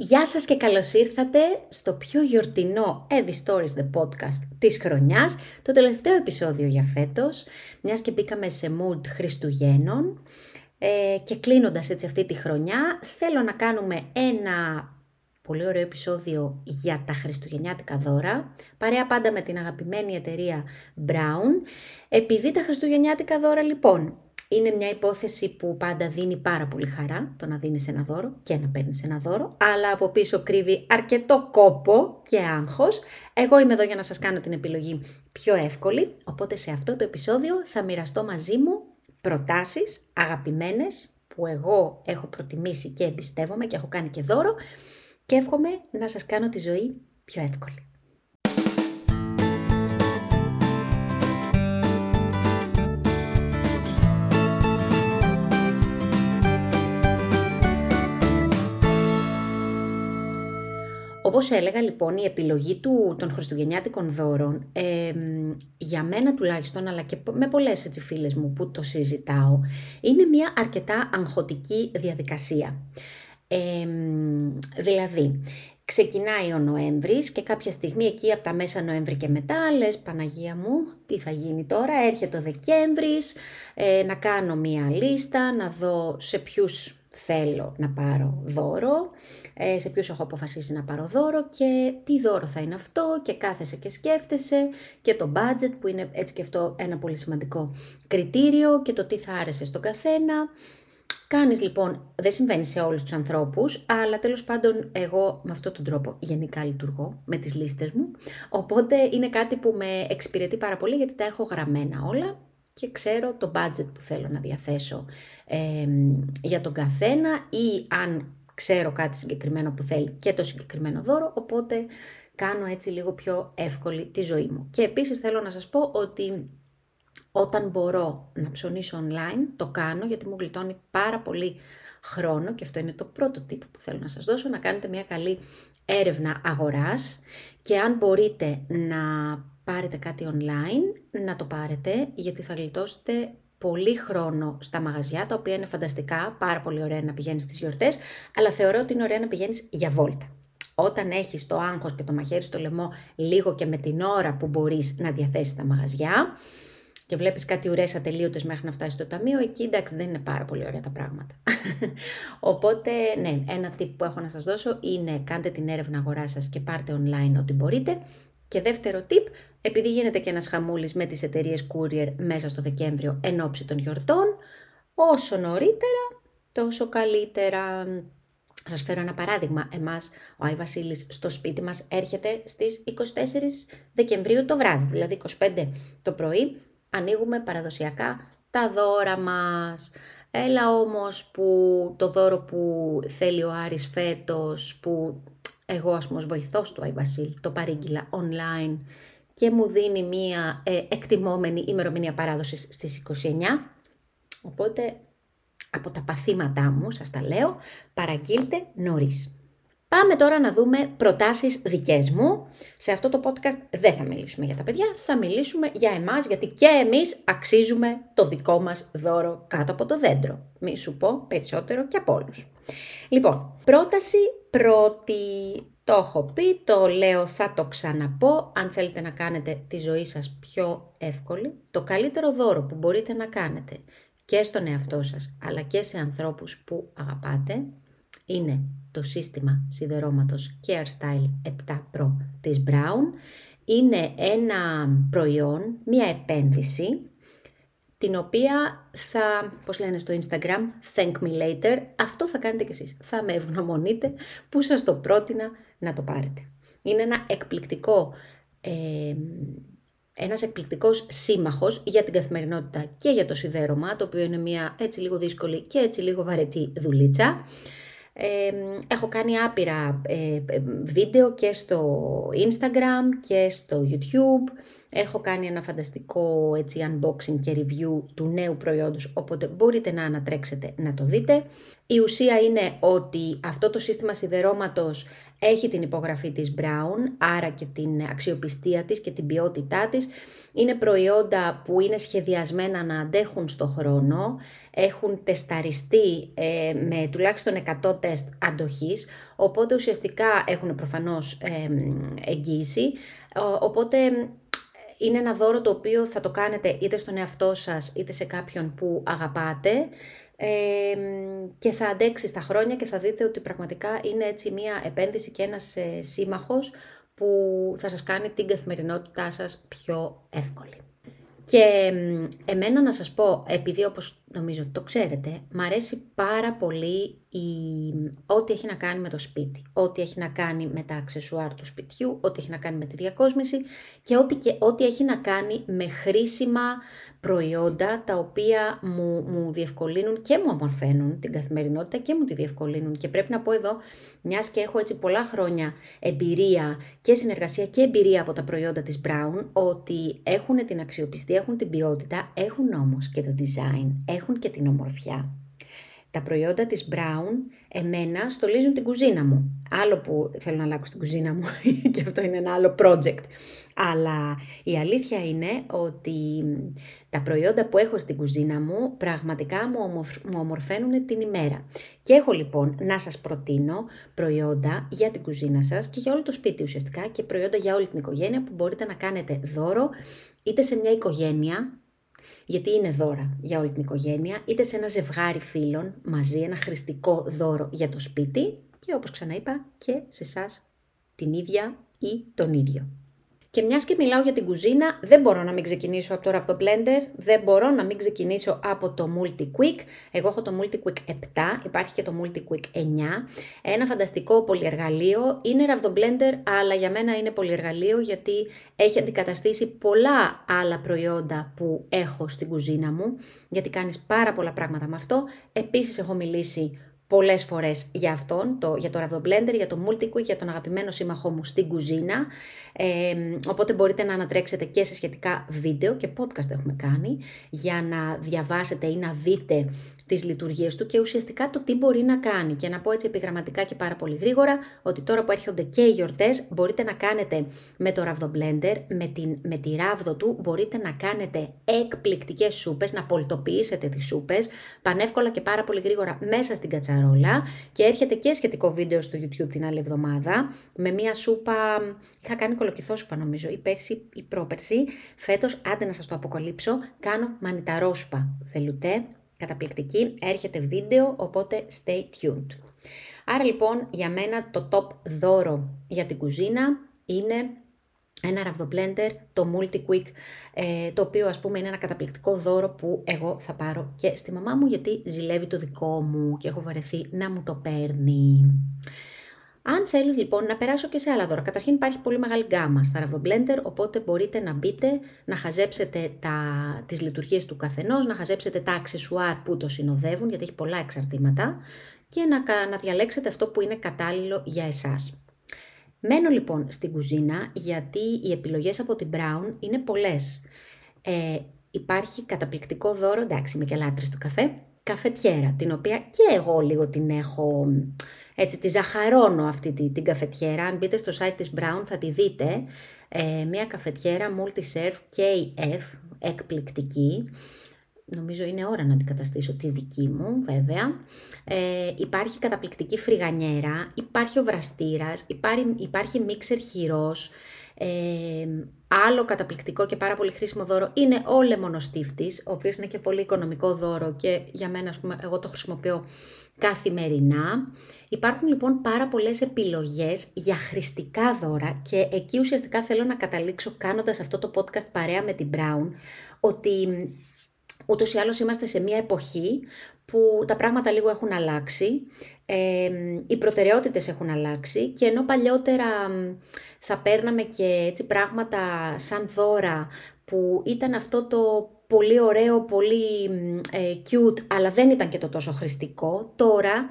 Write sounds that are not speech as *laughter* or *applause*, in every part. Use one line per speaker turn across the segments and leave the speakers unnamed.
Γεια σας και καλώς ήρθατε στο πιο γιορτινό Evie Stories The Podcast της χρονιάς, το τελευταίο επεισόδιο για φέτος, μιας και μπήκαμε σε mood Χριστουγέννων ε, και κλείνοντας έτσι αυτή τη χρονιά θέλω να κάνουμε ένα πολύ ωραίο επεισόδιο για τα χριστουγεννιάτικα δώρα, παρέα πάντα με την αγαπημένη εταιρεία Brown. Επειδή τα χριστουγεννιάτικα δώρα λοιπόν είναι μια υπόθεση που πάντα δίνει πάρα πολύ χαρά το να δίνεις ένα δώρο και να παίρνεις ένα δώρο, αλλά από πίσω κρύβει αρκετό κόπο και άγχος. Εγώ είμαι εδώ για να σας κάνω την επιλογή πιο εύκολη, οπότε σε αυτό το επεισόδιο θα μοιραστώ μαζί μου προτάσεις αγαπημένες που εγώ έχω προτιμήσει και εμπιστεύομαι και έχω κάνει και δώρο και εύχομαι να σας κάνω τη ζωή πιο εύκολη. Όπως έλεγα λοιπόν η επιλογή του, των χριστουγεννιάτικων δώρων, για μένα τουλάχιστον αλλά και με πολλές έτσι φίλες μου που το συζητάω, είναι μια αρκετά αγχωτική διαδικασία. δηλαδή, ξεκινάει ο Νοέμβρης και κάποια στιγμή εκεί από τα μέσα Νοέμβρη και μετά λες Παναγία μου τι θα γίνει τώρα, έρχεται ο Δεκέμβρης, ε, να κάνω μία λίστα, να δω σε ποιους θέλω να πάρω δώρο, ε, σε ποιους έχω αποφασίσει να πάρω δώρο και τι δώρο θα είναι αυτό και κάθεσαι και σκέφτεσαι και το budget που είναι έτσι και αυτό ένα πολύ σημαντικό κριτήριο και το τι θα άρεσε στον καθένα. Κάνεις λοιπόν, δεν συμβαίνει σε όλους τους ανθρώπους, αλλά τέλος πάντων εγώ με αυτόν τον τρόπο γενικά λειτουργώ με τις λίστες μου, οπότε είναι κάτι που με εξυπηρετεί πάρα πολύ γιατί τα έχω γραμμένα όλα και ξέρω το budget που θέλω να διαθέσω για τον καθένα ή αν ξέρω κάτι συγκεκριμένο που θέλει και το συγκεκριμένο δώρο, οπότε κάνω έτσι λίγο πιο εύκολη τη ζωή μου. Και επίσης θέλω να σας πω ότι όταν μπορώ να ψωνίσω online, το κάνω γιατί μου γλιτώνει πάρα πολύ χρόνο και αυτό είναι το πρώτο τύπο που θέλω να σας δώσω, να κάνετε μια καλή έρευνα αγοράς και αν μπορείτε να πάρετε κάτι online, να το πάρετε γιατί θα γλιτώσετε πολύ χρόνο στα μαγαζιά, τα οποία είναι φανταστικά, πάρα πολύ ωραία να πηγαίνεις στις γιορτές, αλλά θεωρώ ότι είναι ωραία να πηγαίνεις για βόλτα. Όταν έχεις το άγχος και το μαχαίρι στο λαιμό λίγο και με την ώρα που μπορείς να διαθέσεις τα μαγαζιά και βλέπεις κάτι ουρές ατελείωτες μέχρι να φτάσει στο ταμείο, εκεί εντάξει δεν είναι πάρα πολύ ωραία τα πράγματα. *laughs* Οπότε ναι, ένα tip που έχω να σας δώσω είναι κάντε την έρευνα αγορά σας και πάρτε online ό,τι μπορείτε και δεύτερο tip, επειδή γίνεται και ένας χαμούλης με τις εταιρείες courier μέσα στο Δεκέμβριο εν ώψη των γιορτών, όσο νωρίτερα τόσο καλύτερα. Σας φέρω ένα παράδειγμα. Εμάς, ο Άι Βασίλης στο σπίτι μας έρχεται στις 24 Δεκεμβρίου το βράδυ, δηλαδή 25 το πρωί, ανοίγουμε παραδοσιακά τα δώρα μας. Έλα όμως που το δώρο που θέλει ο Άρης φέτος, που εγώ ας πούμε ως βοηθός του Αϊβασίλ το παρήγγειλα online και μου δίνει μία ε, εκτιμόμενη ημερομηνία παράδοσης στις 29. Οπότε από τα παθήματά μου, σας τα λέω, παραγγείλτε νωρίς. Πάμε τώρα να δούμε προτάσεις δικές μου. Σε αυτό το podcast δεν θα μιλήσουμε για τα παιδιά, θα μιλήσουμε για εμάς, γιατί και εμείς αξίζουμε το δικό μας δώρο κάτω από το δέντρο. Μη σου πω περισσότερο και από όλους. Λοιπόν, πρόταση πρώτη. Το έχω πει, το λέω, θα το ξαναπώ. Αν θέλετε να κάνετε τη ζωή σας πιο εύκολη, το καλύτερο δώρο που μπορείτε να κάνετε και στον εαυτό σας, αλλά και σε ανθρώπους που αγαπάτε, είναι το σύστημα σιδερώματος Care Style 7 Pro της Brown. Είναι ένα προϊόν, μια επένδυση την οποία θα, πώς λένε στο Instagram, thank me later, αυτό θα κάνετε κι εσείς. Θα με ευγνωμονείτε που σας το πρότεινα να το πάρετε. Είναι ένα εκπληκτικό, ε, ένας εκπληκτικός σύμμαχος για την καθημερινότητα και για το σιδέρωμα, το οποίο είναι μια έτσι λίγο δύσκολη και έτσι λίγο βαρετή δουλίτσα έχω κάνει άπειρα ε, ε, βίντεο και στο Instagram και στο YouTube. Έχω κάνει ένα φανταστικό έτσι, unboxing και review του νέου προϊόντος, οπότε μπορείτε να ανατρέξετε να το δείτε. Η ουσία είναι ότι αυτό το σύστημα σιδερώματος έχει την υπογραφή της Brown, άρα και την αξιοπιστία της και την ποιότητά της. Είναι προϊόντα που είναι σχεδιασμένα να αντέχουν στο χρόνο, έχουν τεσταριστεί ε, με τουλάχιστον 100 τεστ αντοχής, οπότε ουσιαστικά έχουν προφανώς ε, εγγύηση, οπότε είναι ένα δώρο το οποίο θα το κάνετε είτε στον εαυτό σας είτε σε κάποιον που αγαπάτε ε, και θα αντέξει στα χρόνια και θα δείτε ότι πραγματικά είναι έτσι μια επένδυση και ένας ε, σύμμαχος που θα σας κάνει την καθημερινότητά σας πιο εύκολη. Και εμένα να σας πω, επειδή όπως νομίζω το ξέρετε, μ' αρέσει πάρα πολύ η... ό,τι έχει να κάνει με το σπίτι, ό,τι έχει να κάνει με τα αξεσουάρ του σπιτιού, ό,τι έχει να κάνει με τη διακόσμηση και ό,τι, και ό,τι έχει να κάνει με χρήσιμα προϊόντα τα οποία μου, μου διευκολύνουν και μου ομορφαίνουν την καθημερινότητα και μου τη διευκολύνουν. Και πρέπει να πω εδώ, μιας και έχω έτσι πολλά χρόνια εμπειρία και συνεργασία και εμπειρία από τα προϊόντα της Brown, ότι έχουν την αξιοπιστία, έχουν την ποιότητα, έχουν όμως και το design, έχουν και την ομορφιά. Τα προϊόντα της Brown εμένα στολίζουν την κουζίνα μου. Άλλο που θέλω να αλλάξω την κουζίνα μου *laughs* και αυτό είναι ένα άλλο project. Αλλά η αλήθεια είναι ότι τα προϊόντα που έχω στην κουζίνα μου πραγματικά μου, ομορφαίνουν την ημέρα. Και έχω λοιπόν να σας προτείνω προϊόντα για την κουζίνα σας και για όλο το σπίτι ουσιαστικά και προϊόντα για όλη την οικογένεια που μπορείτε να κάνετε δώρο είτε σε μια οικογένεια γιατί είναι δώρα για όλη την οικογένεια, είτε σε ένα ζευγάρι φίλων μαζί, ένα χρηστικό δώρο για το σπίτι και όπως ξαναείπα και σε εσάς την ίδια ή τον ίδιο. Και μιας και μιλάω για την κουζίνα, δεν μπορώ να μην ξεκινήσω από το Ravdo Blender, δεν μπορώ να μην ξεκινήσω από το Multi Quick. Εγώ έχω το Multi Quick 7, υπάρχει και το Multi Quick 9. Ένα φανταστικό πολυεργαλείο. Είναι Ravdo Blender, αλλά για μένα είναι πολυεργαλείο γιατί έχει αντικαταστήσει πολλά άλλα προϊόντα που έχω στην κουζίνα μου, γιατί κάνεις πάρα πολλά πράγματα με αυτό. Επίσης έχω μιλήσει πολλές φορές για αυτόν, το, για το Ravdo Blender, για το Multiquick, για τον αγαπημένο σύμμαχό μου στην κουζίνα. Ε, οπότε μπορείτε να ανατρέξετε και σε σχετικά βίντεο και podcast έχουμε κάνει για να διαβάσετε ή να δείτε τις λειτουργίες του και ουσιαστικά το τι μπορεί να κάνει. Και να πω έτσι επιγραμματικά και πάρα πολύ γρήγορα ότι τώρα που έρχονται και οι γιορτές μπορείτε να κάνετε με το Ravdo Blender, με, την, με τη ράβδο του μπορείτε να κάνετε εκπληκτικές σούπες, να πολτοποιήσετε τις σούπες πανεύκολα και πάρα πολύ γρήγορα μέσα στην κατσαρόλα και έρχεται και σχετικό βίντεο στο YouTube την άλλη εβδομάδα με μια σούπα, είχα κάνει κολοκυθό σούπα νομίζω, ή πέρσι ή πρόπερσι, φέτος άντε να σας το αποκαλύψω, κάνω μανιταρόσουπα, θελουτέ, καταπληκτική, έρχεται βίντεο, οπότε stay tuned. Άρα λοιπόν για μένα το top δώρο για την κουζίνα είναι ένα ραβδοπλέντερ, το Multi-Quick, ε, το οποίο ας πούμε είναι ένα καταπληκτικό δώρο που εγώ θα πάρω και στη μαμά μου γιατί ζηλεύει το δικό μου και έχω βαρεθεί να μου το παίρνει. Αν θέλεις λοιπόν να περάσω και σε άλλα δώρα, καταρχήν υπάρχει πολύ μεγάλη γκάμα στα ραβδομπλέντερ, οπότε μπορείτε να μπείτε, να χαζέψετε τα, τις λειτουργίες του καθενός, να χαζέψετε τα αξεσουάρ που το συνοδεύουν, γιατί έχει πολλά εξαρτήματα, και να, να διαλέξετε αυτό που είναι κατάλληλο για εσάς. Μένω λοιπόν στην κουζίνα, γιατί οι επιλογές από την Brown είναι πολλές. Ε, υπάρχει καταπληκτικό δώρο, εντάξει είμαι και λάτρης του καφέ, καφετιέρα, την οποία και εγώ λίγο την έχω έτσι τη ζαχαρώνω αυτή την, την καφετιέρα. Αν μπείτε στο site της Brown θα τη δείτε. Ε, μια καφετιέρα multi-serve KF, εκπληκτική. Νομίζω είναι ώρα να αντικαταστήσω τη δική μου βέβαια. Ε, υπάρχει καταπληκτική φρυγανιέρα, υπάρχει ο βραστήρας, υπάρχει, υπάρχει μίξερ χειρός. Ε, άλλο καταπληκτικό και πάρα πολύ χρήσιμο δώρο είναι ο λεμονοστίφτης, ο οποίος είναι και πολύ οικονομικό δώρο και για μένα, ας πούμε, εγώ το χρησιμοποιώ καθημερινά. Υπάρχουν λοιπόν πάρα πολλές επιλογές για χρηστικά δώρα και εκεί ουσιαστικά θέλω να καταλήξω κάνοντας αυτό το podcast παρέα με την Brown ότι ούτως ή άλλως είμαστε σε μια εποχή που τα πράγματα λίγο έχουν αλλάξει, ε, οι προτεραιότητες έχουν αλλάξει και ενώ παλιότερα θα παίρναμε και έτσι πράγματα σαν δώρα που ήταν αυτό το πολύ ωραίο, πολύ ε, cute, αλλά δεν ήταν και το τόσο χρηστικό. Τώρα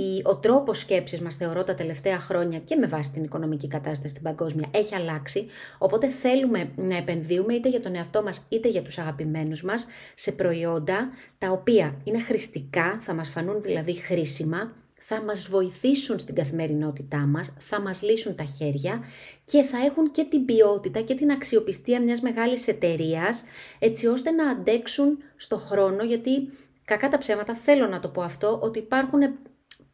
η, ο τρόπος σκέψης μας θεωρώ τα τελευταία χρόνια και με βάση την οικονομική κατάσταση στην παγκόσμια έχει αλλάξει, οπότε θέλουμε να επενδύουμε είτε για τον εαυτό μας είτε για τους αγαπημένους μας σε προϊόντα τα οποία είναι χρηστικά, θα μας φανούν δηλαδή χρήσιμα, θα μας βοηθήσουν στην καθημερινότητά μας, θα μας λύσουν τα χέρια και θα έχουν και την ποιότητα και την αξιοπιστία μιας μεγάλης εταιρείας έτσι ώστε να αντέξουν στο χρόνο. Γιατί κακά τα ψέματα θέλω να το πω αυτό ότι υπάρχουν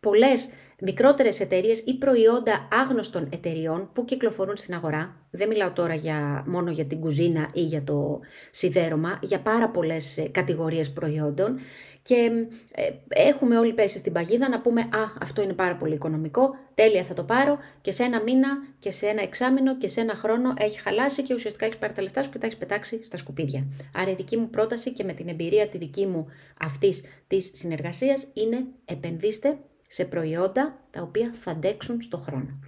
πολλές μικρότερες εταιρείες ή προϊόντα άγνωστων εταιριών που κυκλοφορούν στην αγορά. Δεν μιλάω τώρα για, μόνο για την κουζίνα ή για το σιδέρωμα, για πάρα πολλές ε, κατηγορίες προϊόντων και ε, έχουμε όλοι πέσει στην παγίδα να πούμε «Α, αυτό είναι πάρα πολύ οικονομικό, τέλεια θα το πάρω» και σε ένα μήνα και σε ένα εξάμηνο και σε ένα χρόνο έχει χαλάσει και ουσιαστικά έχεις πάρει τα λεφτά σου και τα έχεις πετάξει στα σκουπίδια. Άρα η δική μου πρόταση και με την εμπειρία τη δική μου αυτής της συνεργασίας είναι επενδύστε σε προϊόντα τα οποία θα αντέξουν στο χρόνο.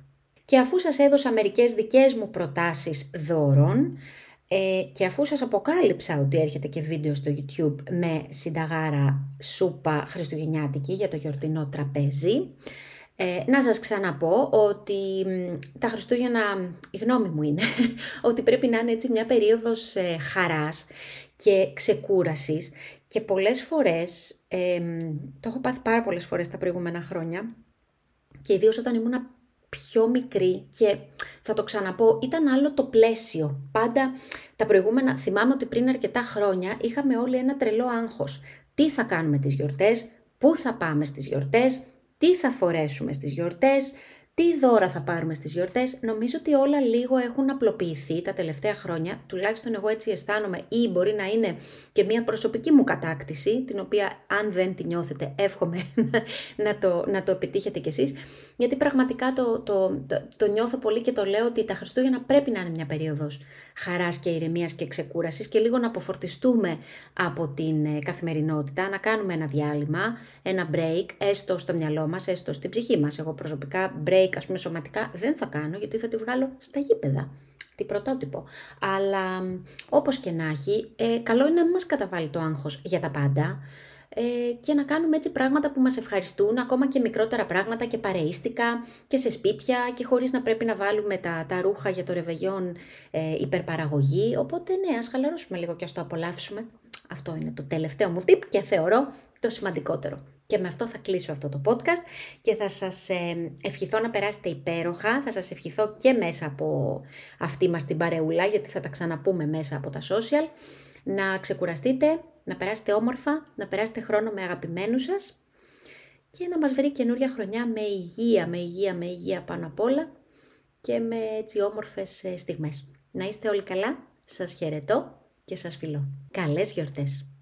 Και αφού σας έδωσα μερικές δικές μου προτάσεις δώρων ε, και αφού σας αποκάλυψα ότι έρχεται και βίντεο στο YouTube με συνταγάρα σούπα χριστουγεννιάτικη για το γιορτινό τραπέζι, ε, να σας ξαναπώ ότι τα Χριστούγεννα, η γνώμη μου είναι, *laughs* ότι πρέπει να είναι έτσι μια περίοδος ε, χαράς και ξεκούρασης και πολλές φορές, το έχω πάθει πάρα πολλές φορές τα προηγούμενα χρόνια και ιδίως όταν ήμουν πιο μικρή και θα το ξαναπώ, ήταν άλλο το πλαίσιο. Πάντα τα προηγούμενα, θυμάμαι ότι πριν αρκετά χρόνια είχαμε όλοι ένα τρελό άγχος. Τι θα κάνουμε τις γιορτές, πού θα πάμε στις γιορτές, τι θα φορέσουμε στις γιορτές, τι δώρα θα πάρουμε στις γιορτές; Νομίζω ότι όλα λίγο έχουν απλοποιηθεί τα τελευταία χρόνια, τουλάχιστον εγώ έτσι αισθάνομαι ή μπορεί να είναι και μια προσωπική μου κατάκτηση, την οποία αν δεν τη νιώθετε εύχομαι *laughs* να το, να το επιτύχετε κι εσείς, γιατί πραγματικά το, το, το, νιώθω πολύ και το λέω ότι τα Χριστούγεννα πρέπει να είναι μια περίοδος χαράς και ηρεμίας και ξεκούρασης και λίγο να αποφορτιστούμε από την ε, καθημερινότητα, να κάνουμε ένα διάλειμμα, ένα break, έστω στο μυαλό μας, έστω στην ψυχή μας. Εγώ προσωπικά break break, ας πούμε, σωματικά δεν θα κάνω γιατί θα τη βγάλω στα γήπεδα. Τι πρωτότυπο. Αλλά όπως και να έχει, ε, καλό είναι να μην μας καταβάλει το άγχος για τα πάντα ε, και να κάνουμε έτσι πράγματα που μας ευχαριστούν, ακόμα και μικρότερα πράγματα και παρεΐστικα και σε σπίτια και χωρίς να πρέπει να βάλουμε τα, τα ρούχα για το ρεβεγιόν ε, υπερπαραγωγή. Οπότε ναι, ας χαλαρώσουμε λίγο και ας το απολαύσουμε. Αυτό είναι το τελευταίο μου tip και θεωρώ το σημαντικότερο. Και με αυτό θα κλείσω αυτό το podcast και θα σας ε, ευχηθώ να περάσετε υπέροχα, θα σας ευχηθώ και μέσα από αυτή μας την παρεούλα, γιατί θα τα ξαναπούμε μέσα από τα social, να ξεκουραστείτε, να περάσετε όμορφα, να περάσετε χρόνο με αγαπημένους σας και να μας βρει καινούρια χρονιά με υγεία, με υγεία, με υγεία πάνω απ' όλα και με έτσι όμορφες ε, στιγμές. Να είστε όλοι καλά, σας χαιρετώ και σας φιλώ. Καλές γιορτές!